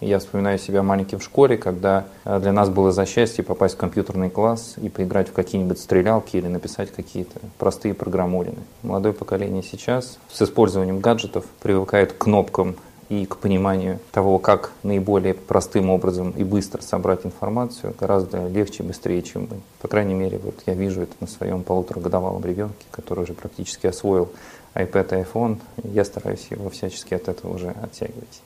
Я вспоминаю себя маленьким в школе, когда э, для нас было за счастье попасть в компьютерный класс и поиграть в какие-нибудь стрелялки или написать какие-то простые программулины. Молодое поколение сейчас с использованием гаджетов привыкает к кнопкам и к пониманию того, как наиболее простым образом и быстро собрать информацию, гораздо легче, и быстрее, чем мы. По крайней мере, вот я вижу это на своем полуторагодовалом ребенке, который уже практически освоил iPad и iPhone. Я стараюсь его всячески от этого уже оттягивать.